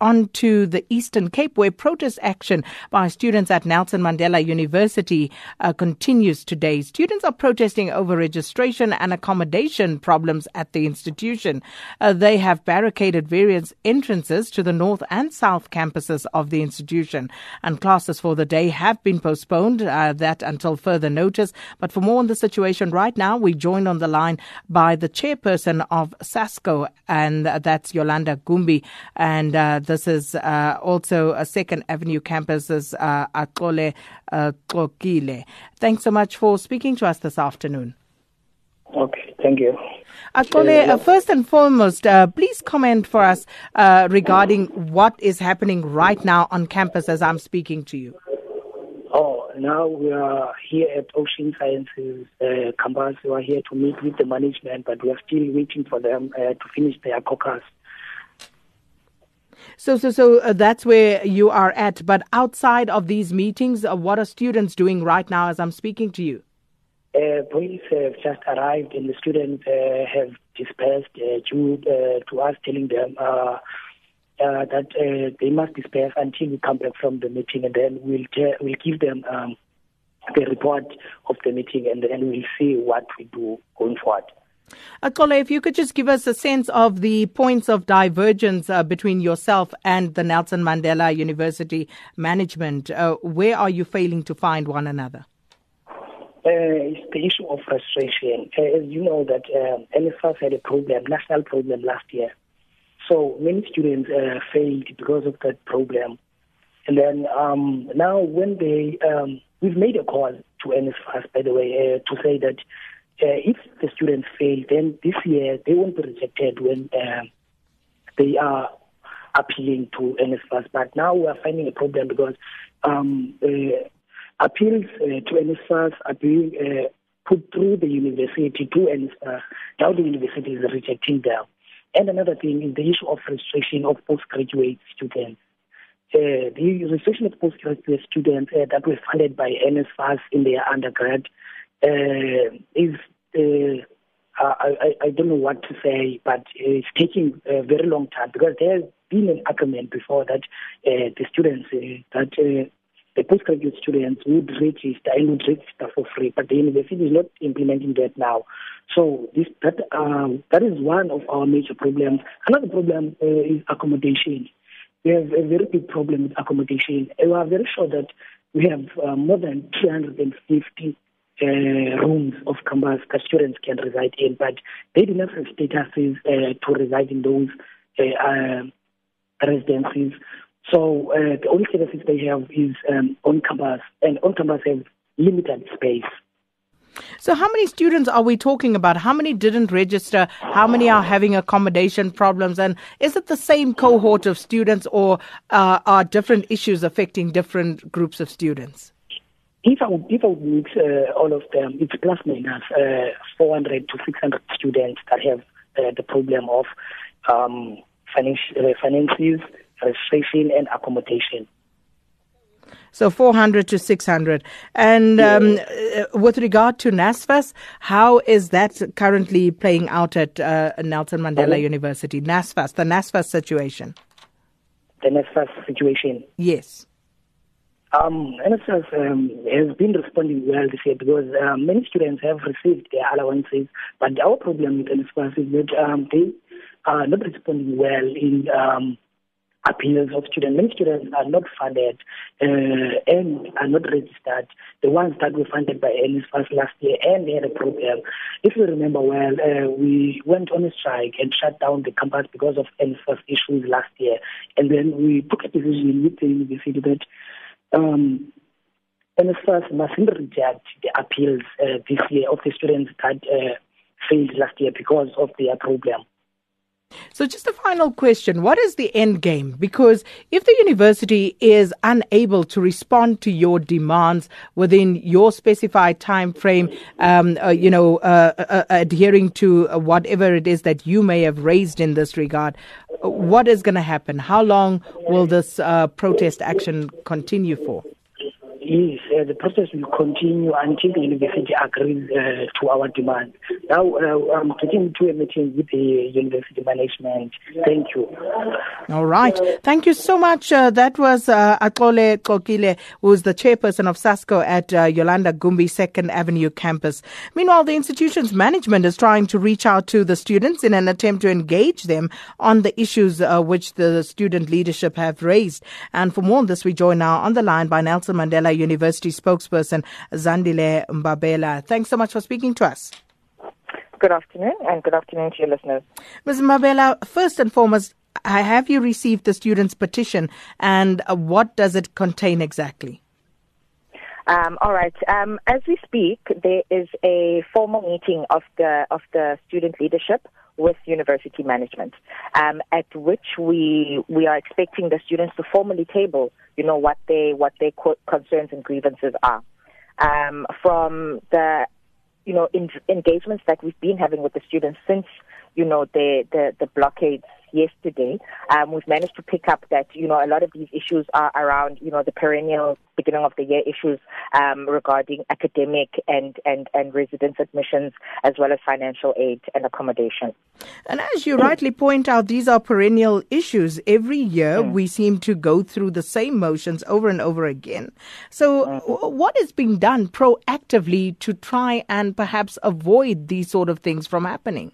on to the Eastern Cape, where protest action by students at Nelson Mandela University uh, continues today. Students are protesting over registration and accommodation problems at the institution. Uh, they have barricaded various entrances to the north and south campuses of the institution, and classes for the day have been postponed, uh, that until further notice. But for more on the situation right now, we join on the line by the chairperson of SASCO, and that's Yolanda Gumbi. And uh, this is uh, also a Second Avenue campus's uh, Axole uh, Xokile. Thanks so much for speaking to us this afternoon. Okay, thank you. Axole, uh, first and foremost, uh, please comment for us uh, regarding what is happening right now on campus as I'm speaking to you. Oh, now we are here at Ocean Sciences uh, campus. We are here to meet with the management, but we are still waiting for them uh, to finish their caucus. So, so, so uh, that's where you are at. But outside of these meetings, uh, what are students doing right now as I'm speaking to you? Uh, police have just arrived and the students uh, have dispersed uh, due uh, to us telling them uh, uh, that uh, they must disperse until we come back from the meeting and then we'll, te- we'll give them um, the report of the meeting and then we'll see what we do going forward. Axole, if you could just give us a sense of the points of divergence uh, between yourself and the Nelson Mandela University management, uh, where are you failing to find one another? Uh, it's the issue of frustration. Uh, as you know that um, NSFAS had a problem, national problem last year. So many students uh, failed because of that problem. And then um, now when they, um, we've made a call to NSFAS, by the way, uh, to say that uh, if the students fail, then this year they won't be rejected when uh, they are appealing to NSFAS. But now we are finding a problem because um, uh, appeals uh, to NSFAS are being uh, put through the university to NSFAS. Now the university is rejecting them. And another thing is the issue of registration of postgraduate students. Uh, the registration of postgraduate students uh, that were funded by NSFAS in their undergrad is uh, I, I don't know what to say, but it's taking a very long time because there's been an argument before that uh, the students uh, that uh, the postgraduate students would register and would register for free, but the university is not implementing that now. So this that um, that is one of our major problems. Another problem uh, is accommodation. We have a very big problem with accommodation. We are very sure that we have uh, more than 350 uh, rooms of campus that students can reside in, but they do not have statuses uh, to reside in those uh, uh, residences. So uh, the only services they have is um, on campus, and on campus have limited space. So, how many students are we talking about? How many didn't register? How many are having accommodation problems? And is it the same cohort of students, or uh, are different issues affecting different groups of students? If I would, if I would mix uh, all of them, it's plus minus uh, 400 to 600 students that have uh, the problem of um, uh, finances, registration, and accommodation. So 400 to 600. And um, uh, with regard to NSFAS, how is that currently playing out at uh, Nelson Mandela? University? NSFAS, the NSFAS situation. The NSFAS situation. Yes. Um, NSFAS um, has been responding well this year because um, many students have received their allowances, but our problem with NSFAS is that um, they are not responding well in um, appeals of students. Many students are not funded uh, and are not registered. The ones that were funded by NSFAS last year and they had a problem. If you remember well, uh, we went on a strike and shut down the campus because of NSFAS issues last year. And then we took a decision with the university that um, NSFAS mustn't reject the appeals uh, this year of the students that uh, failed last year because of their problem. So, just a final question What is the end game? Because if the university is unable to respond to your demands within your specified time frame, um, uh, you know, uh, uh, uh adhering to whatever it is that you may have raised in this regard, what is going to happen? How long will this uh, protest action continue for? Is uh, the process will continue until the university agrees uh, to our demand. Now, uh, I'm getting to a meeting with the university management. Thank you. All right. Thank you so much. Uh, that was uh, Axole Xokile, who's the chairperson of SASCO at uh, Yolanda Gumbi 2nd Avenue campus. Meanwhile, the institution's management is trying to reach out to the students in an attempt to engage them on the issues uh, which the student leadership have raised. And for more on this, we join now on the line by Nelson Mandela University spokesperson Zandile Mbabela. Thanks so much for speaking to us. Good afternoon, and good afternoon to your listeners. Ms. Mbabela, first and foremost, have you received the students' petition, and what does it contain exactly? Um, all right. Um, as we speak, there is a formal meeting of the of the student leadership with university management, um, at which we we are expecting the students to formally table, you know, what they what their concerns and grievances are. Um, from the you know in, engagements that we've been having with the students since you know the the, the blockades yesterday, um, we've managed to pick up that you know a lot of these issues are around you know the perennial beginning of the year issues um, regarding academic and and and residence admissions as well as financial aid and accommodation. And as you rightly point out, these are perennial issues. Every year mm. we seem to go through the same motions over and over again. So, mm-hmm. what is being done proactively to try and perhaps avoid these sort of things from happening?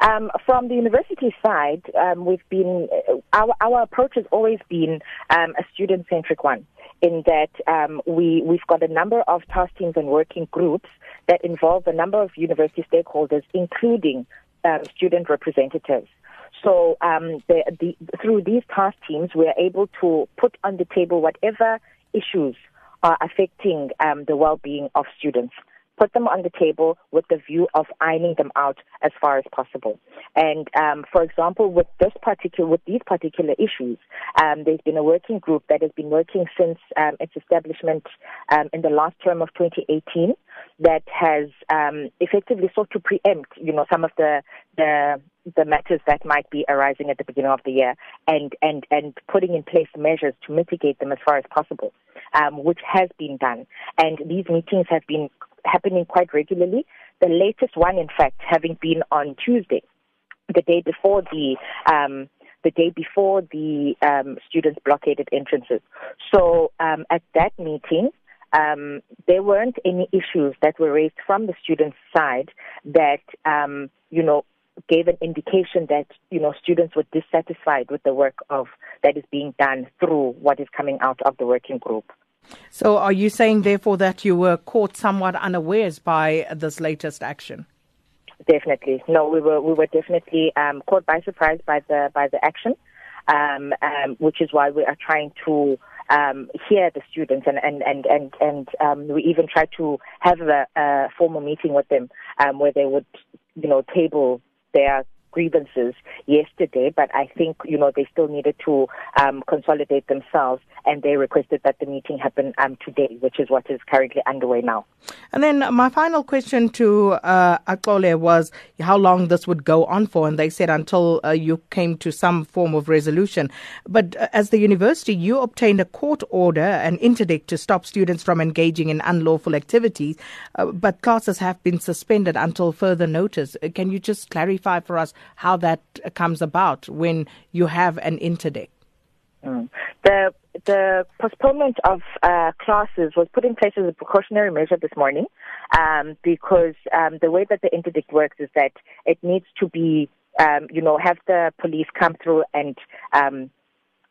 Um, from the university side, um, we've been uh, our our approach has always been um, a student centric one. In that um, we we've got a number of task teams and working groups that involve a number of university stakeholders, including um, student representatives. So um, the, the, through these task teams, we are able to put on the table whatever issues are affecting the well-being of students put them on the table with the view of ironing them out as far as possible. And um, for example, with this particular, with these particular issues, um, there's been a working group that has been working since um, its establishment um, in the last term of 2018 that has um, effectively sought to preempt, you know, some of the the the matters that might be arising at the beginning of the year and, and, and putting in place measures to mitigate them as far as possible, um, which has been done. And these meetings have been happening quite regularly. The latest one, in fact, having been on Tuesday, the day before the um, the day before the um, students blockaded entrances. So um, at that meeting, um, there weren't any issues that were raised from the students' side that um, you know gave an indication that you know students were dissatisfied with the work of that is being done through what is coming out of the working group. So, are you saying, therefore, that you were caught somewhat unawares by this latest action? Definitely, no. We were we were definitely um, caught by surprise by the by the action, um, um, which is why we are trying to um, hear the students and and and and, and um, we even tried to have a, a formal meeting with them um, where they would you know table their grievances yesterday, but I think, you know, they still needed to um, consolidate themselves and they requested that the meeting happen um, today, which is what is currently underway now. And then my final question to uh, Axole was how long this would go on for, and they said until uh, you came to some form of resolution. But uh, as the university, you obtained a court order, an interdict to stop students from engaging in unlawful activities, uh, but classes have been suspended until further notice. Uh, can you just clarify for us how that comes about when you have an interdict? Mm. The the postponement of uh, classes was put in place as a precautionary measure this morning um, because um, the way that the interdict works is that it needs to be, um, you know, have the police come through and um,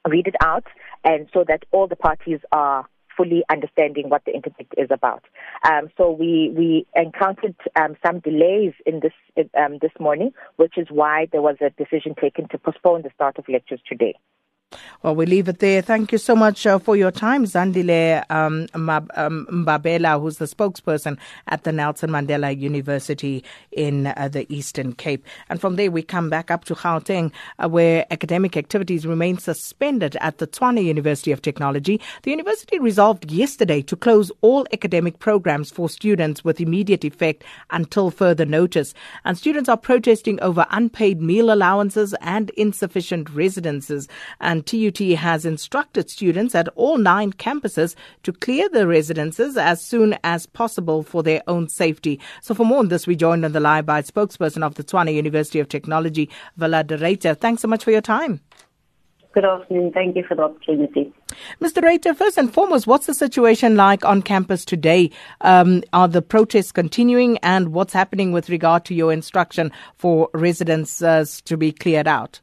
read it out, and so that all the parties are fully understanding what the interdict is about. Um, so we we encountered um, some delays in this um, this morning, which is why there was a decision taken to postpone the start of lectures today. Well, we leave it there. Thank you so much uh, for your time, Zandile um, um, Mbabela, who's the spokesperson at the Nelson Mandela University in uh, the Eastern Cape. And from there, we come back up to Gauteng, uh, where academic activities remain suspended at the Tshwane University of Technology. The university resolved yesterday to close all academic programs for students with immediate effect until further notice. And students are protesting over unpaid meal allowances and insufficient residences. And and TUT has instructed students at all nine campuses to clear their residences as soon as possible for their own safety. So for more on this, we joined on the line by spokesperson of the Tshwane University of Technology, Willa de Ruyter. Thanks so much for your time. Good afternoon. Thank you for the opportunity. Mr. Ruyter, first and foremost, what's the situation like on campus today? Um, are the protests continuing and what's happening with regard to your instruction for residents uh, to be cleared out?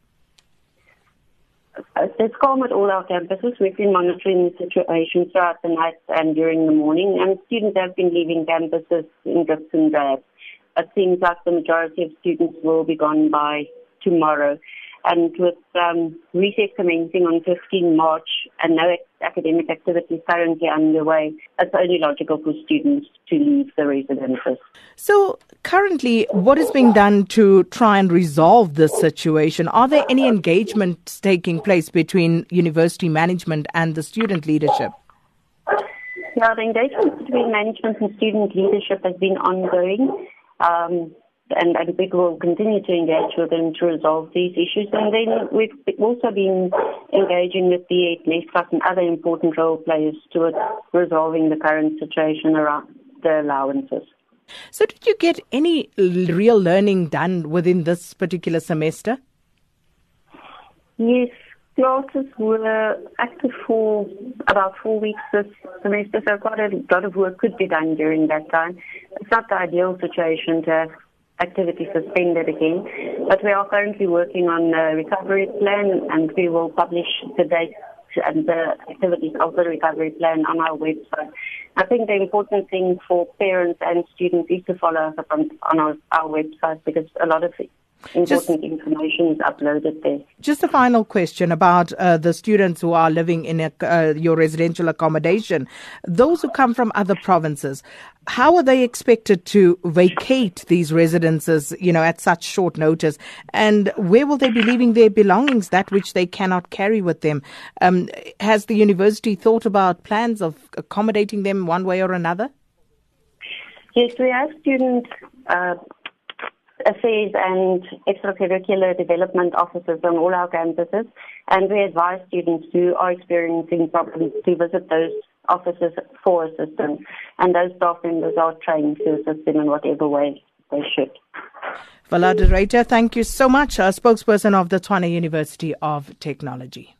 It's calm at all our campuses. We've been monitoring the situation throughout the night and during the morning, and students have been leaving campuses in drips and drabs. It seems like the majority of students will be gone by tomorrow. And with um, recess commencing on 15 March and no academic activities currently underway, it's only logical for students to leave the residences. So, currently, what is being done to try and resolve this situation? Are there any engagements taking place between university management and the student leadership? Yeah, the engagement between management and student leadership has been ongoing. Um, and, and we will continue to engage with them to resolve these issues. And then we've also been engaging with the NSFAS and other important role players towards resolving the current situation around the allowances. So, did you get any real learning done within this particular semester? Yes, classes were active for about four weeks this semester, so quite a lot of work could be done during that time. It's not the ideal situation to have activity suspended again. But we are currently working on a recovery plan and we will publish the dates and the activities of the recovery plan on our website. I think the important thing for parents and students is to follow us up on, on our, our website because a lot of important just, information is uploaded there. Just a final question about uh, the students who are living in a, uh, your residential accommodation. Those who come from other provinces, how are they expected to vacate these residences, you know, at such short notice? And where will they be leaving their belongings, that which they cannot carry with them? Um, has the university thought about plans of accommodating them one way or another? Yes, we have students uh, Uh, affairs and extracurricular development officers on all our campuses, and we advise students who are experiencing problems to visit those offices for assistance, and those staff members are trained to assist them in whatever way they should. Willa de thank you so much, a spokesperson of the Tshwane University of Technology.